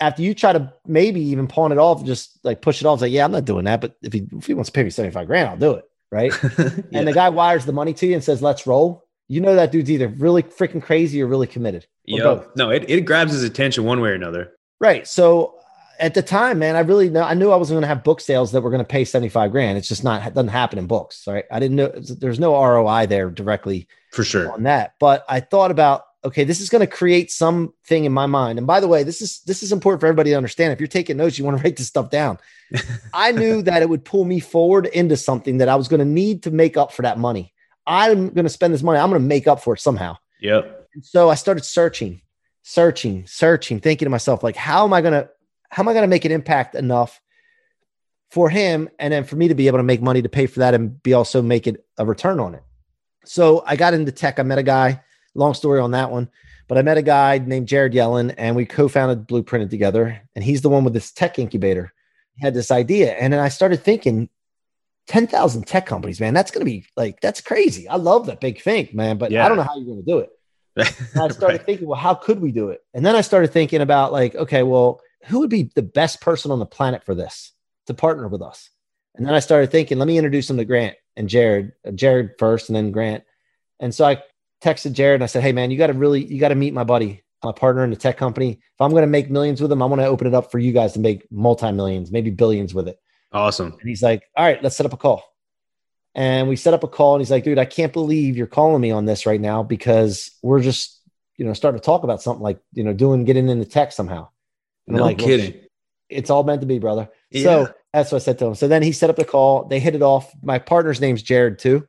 Speaker 2: after you try to maybe even pawn it off, just like push it off, like, yeah, I'm not doing that. But if he, if he wants to pay me 75 grand, I'll do it. Right.
Speaker 1: Yeah.
Speaker 2: And the guy wires the money to you and says, let's roll. You know, that dude's either really freaking crazy or really committed. or both.
Speaker 1: no, it, it grabs his attention one way or another.
Speaker 2: Right. So at the time, man, I really know I knew I wasn't going to have book sales that were going to pay 75 grand. It's just not, it doesn't happen in books. Right. I didn't know there's no ROI there directly
Speaker 1: For sure.
Speaker 2: on that. But I thought about, okay, this is going to create something in my mind. And by the way, this is this is important for everybody to understand. If you're taking notes, you want to write this stuff down. I knew that it would pull me forward into something that I was going to need to make up for that money. I'm going to spend this money. I'm going to make up for it somehow.
Speaker 1: Yep.
Speaker 2: And so I started searching, searching, searching, thinking to myself, like, how am I going to, how am I going to make an impact enough for him and then for me to be able to make money to pay for that and be also make it a return on it. So I got into tech. I met a guy, long story on that one, but I met a guy named Jared Yellen and we co-founded Blooprinted together. And he's the one with this tech incubator. He had this idea. And then I started thinking, 10,000 tech companies, man, that's going to be like, that's crazy. I love that big think, man, but
Speaker 1: Yeah.
Speaker 2: I don't know how you're going to do it. I started
Speaker 1: Right.
Speaker 2: thinking, well, how could we do it? And then I started thinking about like, okay, well, who would be the best person on the planet for this to partner with us? And then I started thinking, let me introduce him to Grant and Jarrod, uh, Jarrod first, and then Grant. And so I texted Jarrod and I said, hey, man, you got to really, you got to meet my buddy, my partner in the tech company. If I'm going to make millions with him, I want to open it up for you guys to make multi millions, maybe billions with it.
Speaker 1: Awesome.
Speaker 2: And he's like, all right, let's set up a call. And we set up a call and he's like, dude, I can't believe you're calling me on this right now because we're just, you know, starting to talk about something like, you know, doing, getting into tech somehow. And
Speaker 1: No
Speaker 2: like, well,
Speaker 1: kidding.
Speaker 2: it's all meant to be, brother.
Speaker 1: Yeah.
Speaker 2: So that's what I said to him. So then he set up the call. They hit it off. My partner's name's Jared too.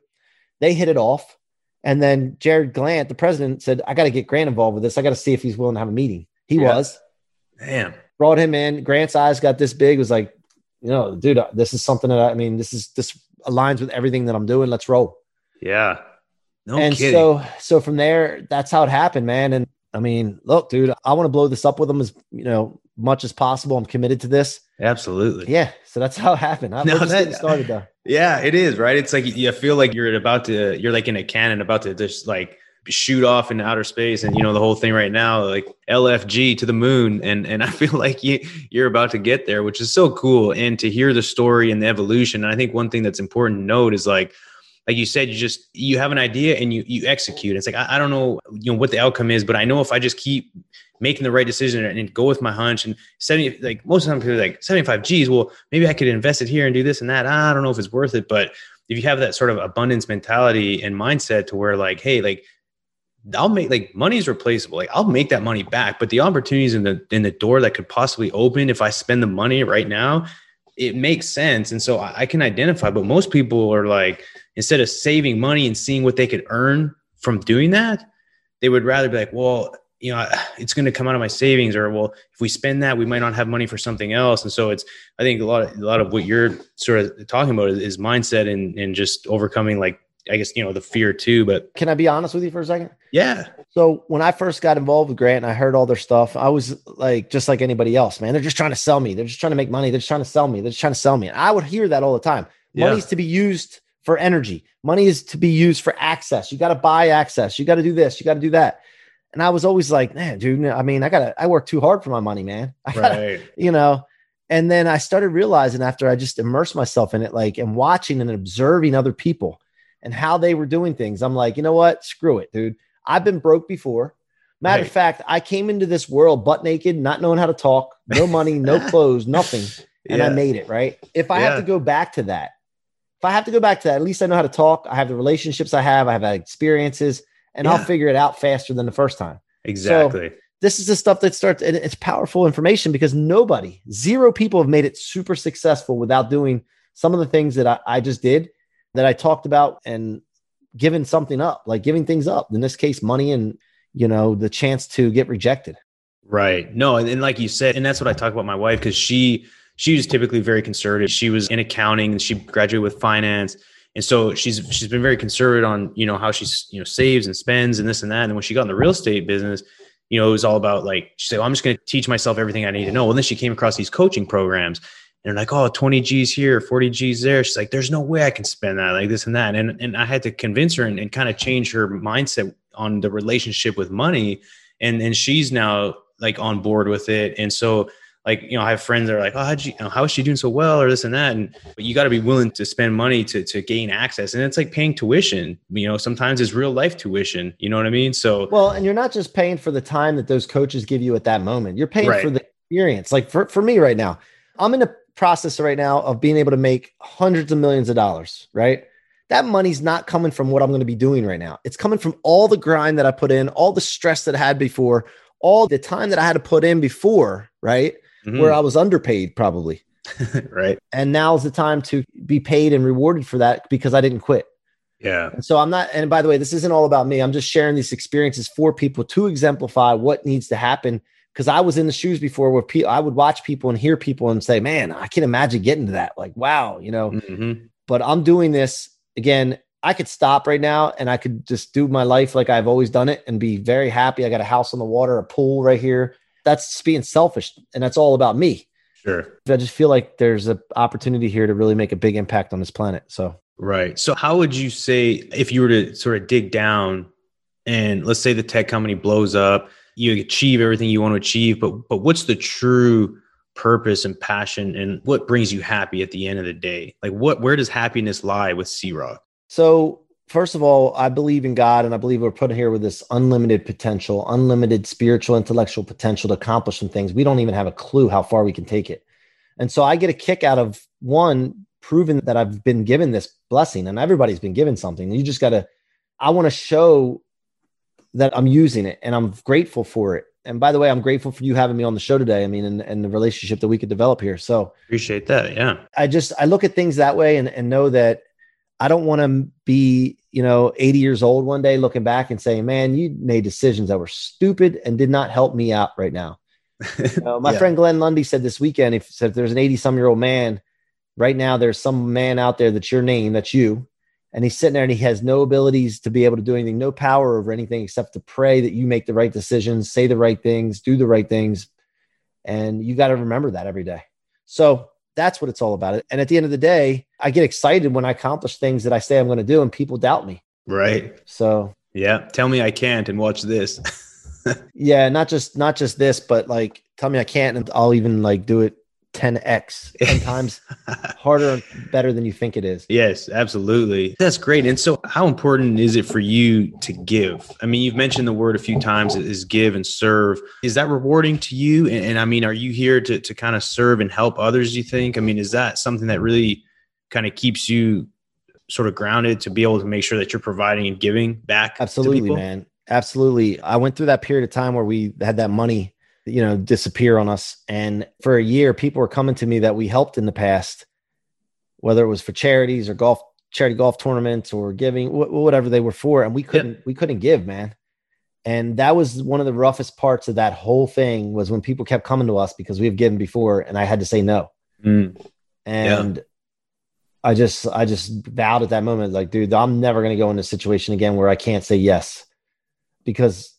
Speaker 2: They hit it off. And then Jarrod Glandt, the president, said, I got to get Grant involved with this. I got to see if he's willing to have a meeting. He
Speaker 1: Yeah.
Speaker 2: was
Speaker 1: Damn.
Speaker 2: brought him in. Grant's eyes got this big. Was like, you know, dude, uh, this is something that I, I mean, this is this aligns with everything that I'm doing. Let's roll.
Speaker 1: Yeah. No
Speaker 2: and
Speaker 1: kidding.
Speaker 2: so, so from there, that's how it happened, man. And I mean, look, dude, I want to blow this up with them as you know much as possible. I'm committed to this.
Speaker 1: Absolutely.
Speaker 2: Yeah. So that's how it happened. I'm
Speaker 1: No,
Speaker 2: just
Speaker 1: that-
Speaker 2: getting started though.
Speaker 1: Yeah, it is, right? It's like you feel like you're about to, you're like in a cannon about to just like shoot off into outer space and you know the whole thing right now like LFG to the moon and and I feel like you you're about to get there which is so cool and to hear the story and the evolution and I think one thing that's important to note is like like you said you just you have an idea and you you execute it's like I, I don't know you know what the outcome is but I know if I just keep making the right decision and, go with my hunch and 70 like most of the time people are like 75 G's well maybe I could invest it here and do this and that I don't know if it's worth it but if you have that sort of abundance mentality and mindset to where like hey like I'll make like money is replaceable. Like I'll make that money back, but the opportunities in the in the door that could possibly open if I spend the money right now, it makes sense. And so I, I can identify. But most people are like, instead of saving money and seeing what they could earn from doing that, they would rather be like, well, you know, it's going to come out of my savings, or well, if we spend that, we might not have money for something else. And so it's, I think a lot of a lot of what you're sort of talking about is, is mindset and and just overcoming like I guess you know the fear too. But
Speaker 2: Can I be honest with you for a second?
Speaker 1: yeah,
Speaker 2: So when I first got involved with Grant and I heard all their stuff, I was like, just like anybody else, man. They're just trying to sell me. They're just trying to make money. They're just trying to sell me. They're just trying to sell me. And I would hear that all the time.
Speaker 1: Yeah.
Speaker 2: Money's to be used for energy. Money is to be used for access. You got to buy access. You got to do this. You got to do that. And I was always like, man, dude, I mean, I got to, I work too hard for my money, man. Gotta,
Speaker 1: right.
Speaker 2: you know, and then I started realizing after I just immersed myself in it, like, and watching and observing other people and how they were doing things, I'm like, you know what? Screw it, dude. I've been broke before. Matter
Speaker 1: Right.
Speaker 2: of fact, I came into this world butt naked, not knowing how to talk, no money, no clothes, nothing. And I made it, right? If I have to go back to that, if I have to go back to that, at least I know how to talk. I have the relationships I have, I have had experiences, and I'll figure it out faster than the first time.
Speaker 1: Exactly.
Speaker 2: This is the stuff that starts, and it's powerful information because nobody, zero people have made it super successful without doing some of the things that I, I just did that I talked about and giving something up, like giving things up. In this case, money and, you know, the chance to get rejected.
Speaker 1: Right. No, and, and like you said, and that's what I talk about my wife because she she was typically very conservative. She was in accounting and she graduated with finance. And so she's she's been very conservative on, you know, how she's, you know, saves and spends and this and that. And when she got in the real estate business, you know, it was all about like she said, well, I'm just gonna teach myself everything I need to know. Well, then she came across these coaching programs and they're like, oh, 20 G's here, 40 G's there. She's like, there's no way I can spend that, like this and that. And and I had to convince her and, and kind of change her mindset on the relationship with money. And and she's now like on board with it. And so like, you know, I have friends that are like, oh, how'd you, you know, how is she doing so well or this and that? And but you got to be willing to spend money to to gain access. And it's like paying tuition, you know, sometimes it's real life tuition. You know what I mean? So
Speaker 2: Well, and you're not just paying for the time that those coaches give you at that moment. You're paying
Speaker 1: Right.
Speaker 2: for the experience. Like for, for me right now, I'm in the process right now of being able to make hundreds of millions of dollars, right? That money's not coming from what I'm going to be doing right now. It's coming from all the grind that I put in, all the stress that I had before, all the time that I had to put in before, right?
Speaker 1: Mhm,
Speaker 2: Where I was underpaid probably.
Speaker 1: right.
Speaker 2: And now's the time to be paid and rewarded for that because I didn't quit.
Speaker 1: Yeah.
Speaker 2: And so I'm not, and by the way, this isn't all about me. I'm just sharing these experiences for people to exemplify what needs to happen. Because I was in the shoes before where pe- I would watch people and hear people and say, man, I can imagine getting to that. Like, wow, you know,
Speaker 1: Mhm.
Speaker 2: but I'm doing this again. I could stop right now and I could just do my life like I've always done it and be very happy. I got a house on the water, a pool right here. That's being selfish. And that's all about me.
Speaker 1: Sure.
Speaker 2: I just feel like there's an opportunity here to really make a big impact on this planet. So
Speaker 1: Right. So how would you say if you were to sort of dig down and let's say the tech company blows up, you achieve everything you want to achieve, but but what's the true purpose and passion and what brings you happy at the end of the day? Like what where does happiness lie with C-Roc?
Speaker 2: So, first of all, I believe in God and I believe we're put here with this unlimited potential, unlimited spiritual, intellectual potential to accomplish some things. We don't even have a clue how far we can take it. And so I get a kick out of one, proving that I've been given this blessing and everybody's been given something. You just got to, I want to show that I'm using it and I'm grateful for it. And by the way, I'm grateful for you having me on the show today. I mean, and, and the relationship that we could develop here. So,
Speaker 1: Appreciate that. Yeah.
Speaker 2: I just I look at things that way and, and know that I don't want to be, you know, 80 years old one day looking back and saying, man, you made decisions that were stupid and did not help me out right now. You know, my
Speaker 1: Yeah.
Speaker 2: friend Glenn Lundy said this weekend, if said if there's an 80 some year old man, right now there's some man out there that's your name, that's you. And he's sitting there and he has no abilities to be able to do anything, no power over anything except to pray that you make the right decisions, say the right things, do the right things. And you got to remember that every day. So that's what it's all about. And at the end of the day, I get excited when I accomplish things that I say I'm going to do and people doubt me.
Speaker 1: Right.
Speaker 2: So
Speaker 1: Yeah. Tell me I can't and watch this.
Speaker 2: yeah, not just not just this, but like tell me I can't and I'll even like do it 10x, 10 times harder and better than you think it is.
Speaker 1: Yes, absolutely. That's great. And so, how important is it for you to give? I mean, you've mentioned the word a few times is give and serve. Is that rewarding to you? And, and I mean, are you here to, to kind of serve and help others, you think? I mean, is that something that really kind of keeps you sort of grounded to be able to make sure that you're providing and giving back?
Speaker 2: Absolutely, man. Absolutely. I went through that period of time where we had that money, you know, disappear on us. And for a year, people were coming to me that we helped in the past, whether it was for charities or golf, charity golf tournaments or giving, wh- whatever they were for. And we couldn't, we couldn't give, man. And that was one of the roughest parts of that whole thing was when people kept coming to us because we have given before and I had to say no.
Speaker 1: Mm,
Speaker 2: And I just, I just vowed at that moment, like, dude, I'm never going to go in a situation again where I can't say yes because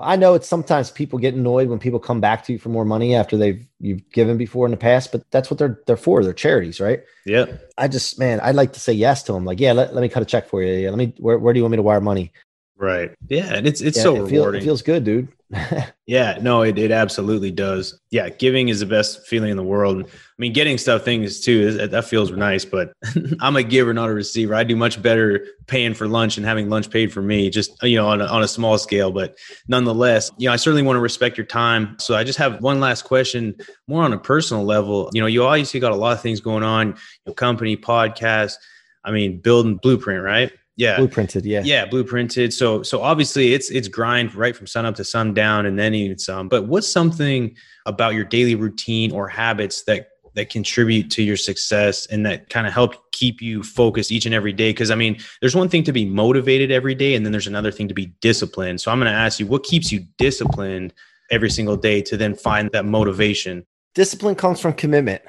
Speaker 2: I know it's sometimes people get annoyed when people come back to you for more money after they've you've given before in the past, but that's what they're they're for. They're charities, right?
Speaker 1: yeah.
Speaker 2: I just man, I'd like to say yes to them. Like, yeah, let, let me cut a check for you. Yeah, let me where, where do you want me to wire money?
Speaker 1: Right. Yeah. And it's, it's
Speaker 2: Yeah,
Speaker 1: so
Speaker 2: it,
Speaker 1: rewarding.
Speaker 2: it feels good, dude.
Speaker 1: yeah, no, it, it absolutely does. Yeah, giving is the best feeling in the world. I mean, getting stuff things too, that feels nice, but I'm a giver, not a receiver. I do much better paying for lunch and having lunch paid for me, just, you know, on a, on a small scale. But nonetheless, you know, I certainly want to respect your time. So I just have one last question, more on a personal level. You know, you obviously got a lot of things going on, your company, podcast. I mean, building blueprint, right? Yeah.
Speaker 2: Blooprinted yeah.
Speaker 1: Yeah blooprinted. So so obviously it's it's grind right from sun up to sundown and then even some. But what's something about your daily routine or habits that that contribute to your success and that kind of help keep you focused each and every day? Because i mean there's one thing to be motivated every day and then there's another thing to be disciplined. So i'm going to ask you what keeps you disciplined every single day to then find that motivation?
Speaker 2: Discipline comes from commitment.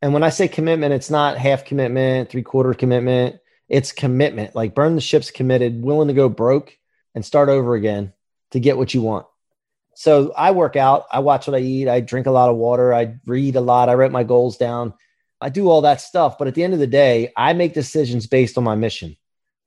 Speaker 2: And when i say commitment it's not half commitment three quarter commitment it's commitment, like burn the ships committed, willing to go broke and start over again to get what you want. So I work out, I watch what I eat, I drink a lot of water, I read a lot, I write my goals down. I do all that stuff, but at the end of the day, I make decisions based on my mission.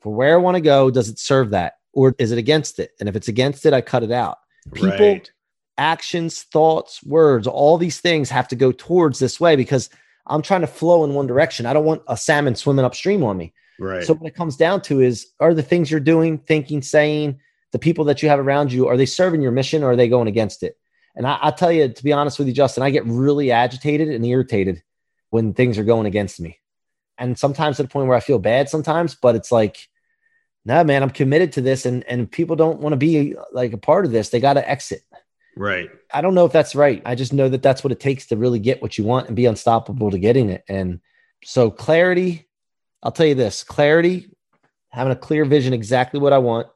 Speaker 2: For where I want to go, does it serve that or is it against it? And if it's against it, I cut it out. People, right. actions, thoughts, words, all these things have to go towards this way because I'm trying to flow in one direction. I don't want a salmon swimming upstream on me.
Speaker 1: Right.
Speaker 2: So what it comes down to is are the things you're doing, thinking, saying, the people that you have around you, are they serving your mission or are they going against it? And I, I tell you, to be honest with you, Justin, I get really agitated and irritated when things are going against me. And sometimes to the point where I feel bad sometimes, but it's like, no, man, I'm committed to this. And and people don't want to be like a part of this. They got to exit.
Speaker 1: Right.
Speaker 2: I don't know if that's right. I just know that that's what it takes to really get what you want and be unstoppable to getting it. And so clarity, I'll tell you this clarity, having a clear vision, exactly what I want,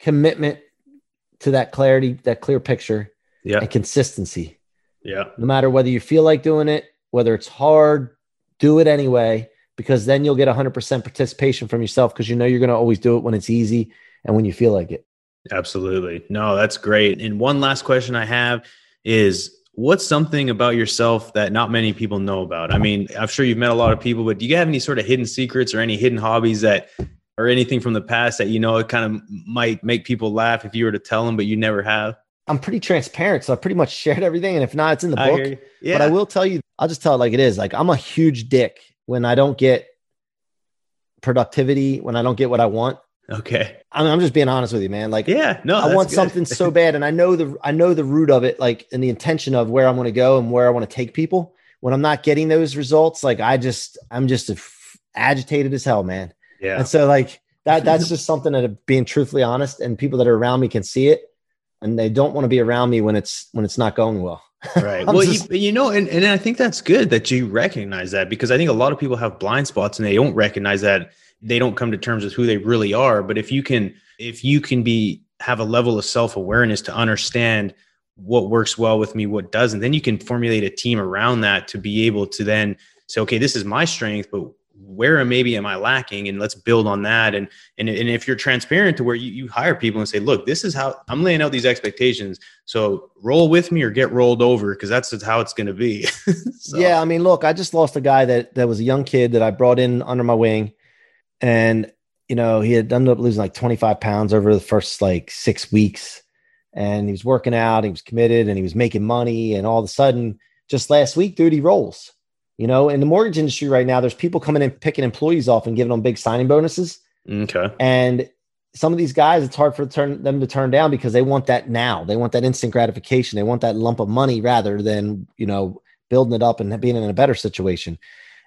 Speaker 2: commitment to that clarity, that clear picture,
Speaker 1: yeah.
Speaker 2: and consistency.
Speaker 1: Yeah.
Speaker 2: No matter whether you feel like doing it, whether it's hard, do it anyway, because then you'll get 100% participation from yourself because you know you're going to always do it when it's easy and when you feel like it.
Speaker 1: Absolutely. No, that's great. And one last question I have is what's something about yourself that not many people know about? I mean, I'm sure you've met a lot of people, but do you have any sort of hidden secrets or any hidden hobbies that or anything from the past that you know it kind of might make people laugh if you were to tell them, but you never have?
Speaker 2: I'm pretty transparent, so I pretty much shared everything. And if not, it's in the book. Yeah. But I will tell you, I'll just tell it like it is. Like I'm a huge dick when I don't get productivity, when I don't get what I want.
Speaker 1: Okay.
Speaker 2: I mean, I'm just being honest with you, man. Like,
Speaker 1: yeah, no,
Speaker 2: I want good. something so bad, and I know the I know the root of it, like, and the intention of where I'm going to go and where I want to take people. When I'm not getting those results, like, I just I'm just agitated as hell, man.
Speaker 1: Yeah.
Speaker 2: And so, like that that's just something that uh, being truthfully honest, and people that are around me can see it, and they don't want to be around me when it's when it's not going well.
Speaker 1: Right. well, just, you, you, know, and, and I think that's good that you recognize that because I think a lot of people have blind spots and they don't recognize that they don't come to terms with who they really are but if you can if you can be have a level of self-awareness to understand what works well with me what doesn't then you can formulate a team around that to be able to then say okay this is my strength but where maybe am I lacking? And let's build on that. And and, and if you're transparent to where you, you hire people and say, look, this is how I'm laying out these expectations. So roll with me or get rolled over because that's how it's going to be.
Speaker 2: so. Yeah, I mean, look, I just lost a guy that that was a young kid that I brought in under my wing and you know he had ended up losing like 25 pounds over the first like six weeks and he was working out he was committed and he was making money and all of a sudden just last week dude he rolls you know in the mortgage industry right now there's people coming in picking employees off and giving them big signing bonuses
Speaker 1: okay
Speaker 2: and some of these guys it's hard for turn, them to turn down because they want that now they want that instant gratification they want that lump of money rather than you know building it up and being in a better situation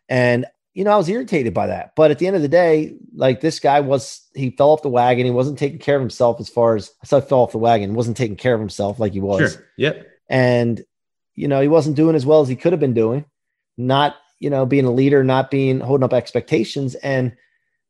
Speaker 2: and you know, I was irritated by that. But at the end of the day, like this guy was, he fell off the wagon. He wasn't taking care of himself as far as I said, fell off the wagon, wasn't taking care of himself like he was.
Speaker 1: Sure. Yep.
Speaker 2: And, you know, he wasn't doing as well as he could have been doing, not, you know, being a leader, not being holding up expectations. And,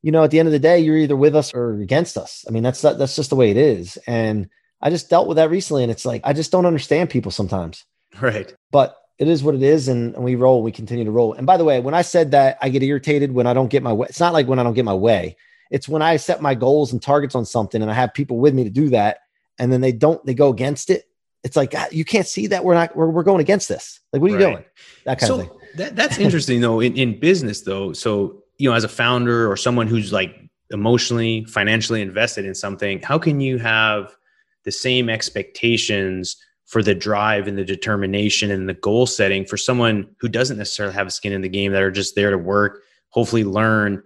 Speaker 2: you know, at the end of the day, you're either with us or against us. I mean, that's, that's just the way it is. And I just dealt with that recently. And it's like, I just don't understand people sometimes.
Speaker 1: Right.
Speaker 2: But it is what it is, and, and we roll. We continue to roll. And by the way, when I said that I get irritated when I don't get my way, it's not like when I don't get my way. It's when I set my goals and targets on something, and I have people with me to do that, and then they don't. They go against it. It's like ah, you can't see that we're not. We're, we're going against this. Like, what are you right. doing? That kind
Speaker 1: so
Speaker 2: of thing.
Speaker 1: That, that's interesting though. In, in business though, so you know, as a founder or someone who's like emotionally, financially invested in something, how can you have the same expectations for the drive and the determination and the goal setting for someone who doesn't necessarily have a skin in the game that are just there to work, hopefully learn.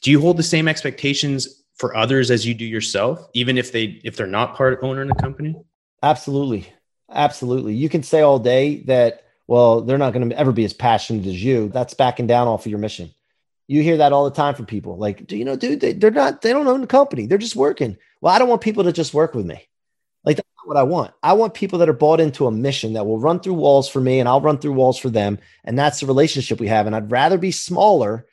Speaker 1: Do you hold the same expectations for others as you do yourself, even if they if they're not part owner in the company?
Speaker 2: Absolutely. Absolutely. You can say all day that, well, they're not going to ever be as passionate as you. That's backing down off of your mission. You hear that all the time from people. Like, do you know, dude, they, they're not, they don't own the company. They're just working. Well, I don't want people to just work with me. Like that's not what I want. I want people that are bought into a mission that will run through walls for me and I'll run through walls for them. And that's the relationship we have. And I'd rather be smaller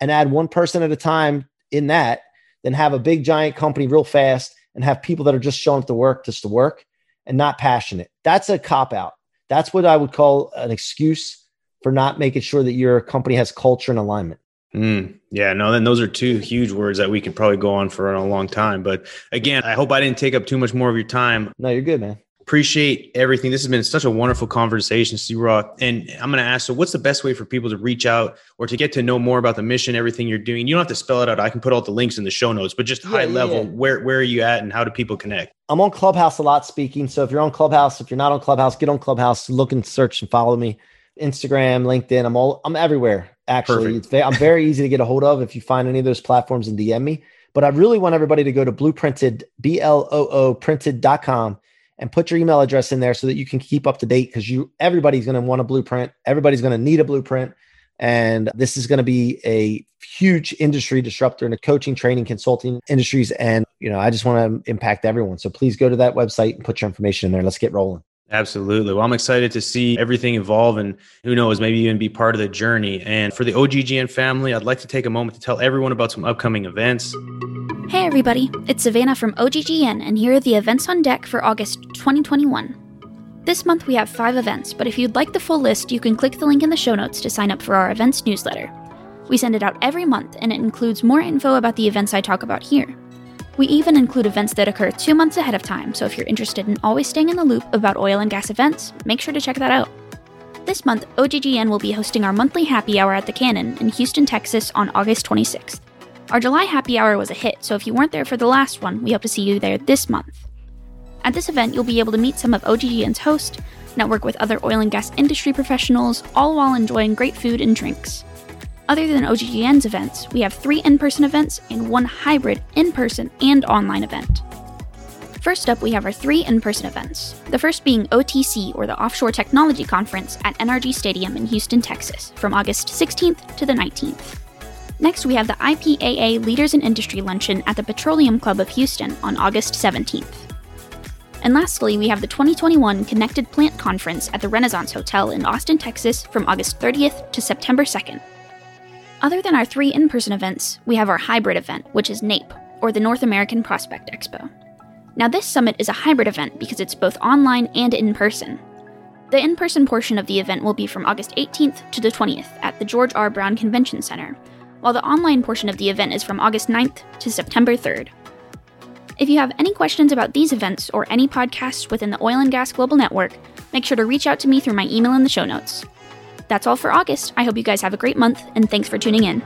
Speaker 2: and add one person at a time in that than have a big giant company real fast and have people that are just showing up to work just to work and not passionate. That's a cop out. That's what I would call an excuse for not making sure that your company has culture and alignment.
Speaker 1: Mm, yeah, no, then those are two huge words that we could probably go on for a long time. But again, I hope I didn't take up too much more of your time.
Speaker 2: No, you're good, man.
Speaker 1: Appreciate everything. This has been such a wonderful conversation, C-Roc. And I'm going to ask so, what's the best way for people to reach out or to get to know more about the mission, everything you're doing? You don't have to spell it out. I can put all the links in the show notes, but just yeah, high yeah, level, yeah. where where are you at and how do people connect?
Speaker 2: I'm on Clubhouse a lot speaking. So if you're on Clubhouse, if you're not on Clubhouse, get on Clubhouse, look and search and follow me. Instagram, LinkedIn. I'm all I'm everywhere. Actually, it's very, I'm very easy to get a hold of if you find any of those platforms and DM me. But I really want everybody to go to blooprinted, B L O O printed.com and put your email address in there so that you can keep up to date because you everybody's going to want a blueprint. Everybody's going to need a blueprint. And this is going to be a huge industry disruptor in the coaching, training, consulting industries. And, you know, I just want to impact everyone. So please go to that website and put your information in there. Let's get rolling.
Speaker 1: Absolutely. Well, I'm excited to see everything evolve and who knows, maybe even be part of the journey. And for the OGGN family, I'd like to take a moment to tell everyone about some upcoming events.
Speaker 3: Hey, everybody. It's Savannah from OGGN, and here are the events on deck for August 2021. This month we have five events, but if you'd like the full list, you can click the link in the show notes to sign up for our events newsletter. We send it out every month, and it includes more info about the events I talk about here. We even include events that occur two months ahead of time, so if you're interested in always staying in the loop about oil and gas events, make sure to check that out. This month, OGGN will be hosting our monthly happy hour at the Cannon in Houston, Texas on August 26th. Our July happy hour was a hit, so if you weren't there for the last one, we hope to see you there this month. At this event, you'll be able to meet some of OGGN's hosts, network with other oil and gas industry professionals, all while enjoying great food and drinks. Other than OGGN's events, we have three in person events and one hybrid in person and online event. First up, we have our three in person events. The first being OTC, or the Offshore Technology Conference, at NRG Stadium in Houston, Texas, from August 16th to the 19th. Next, we have the IPAA Leaders in Industry Luncheon at the Petroleum Club of Houston on August 17th. And lastly, we have the 2021 Connected Plant Conference at the Renaissance Hotel in Austin, Texas from August 30th to September 2nd. Other than our three in person events, we have our hybrid event, which is NAPE, or the North American Prospect Expo. Now, this summit is a hybrid event because it's both online and in person. The in person portion of the event will be from August 18th to the 20th at the George R. Brown Convention Center, while the online portion of the event is from August 9th to September 3rd. If you have any questions about these events or any podcasts within the Oil and Gas Global Network, make sure to reach out to me through my email in the show notes. That's all for August. I hope you guys have a great month, and thanks for tuning in.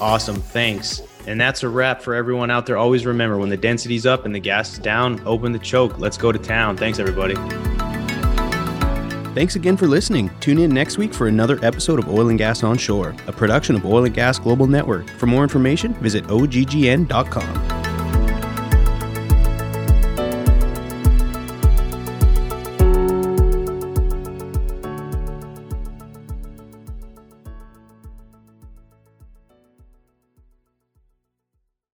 Speaker 1: Awesome. Thanks. And that's a wrap for everyone out there. Always remember when the density's up and the gas is down, open the choke. Let's go to town. Thanks, everybody. Thanks again for listening. Tune in next week for another episode of Oil and Gas Onshore, a production of Oil and Gas Global Network. For more information, visit oggn.com.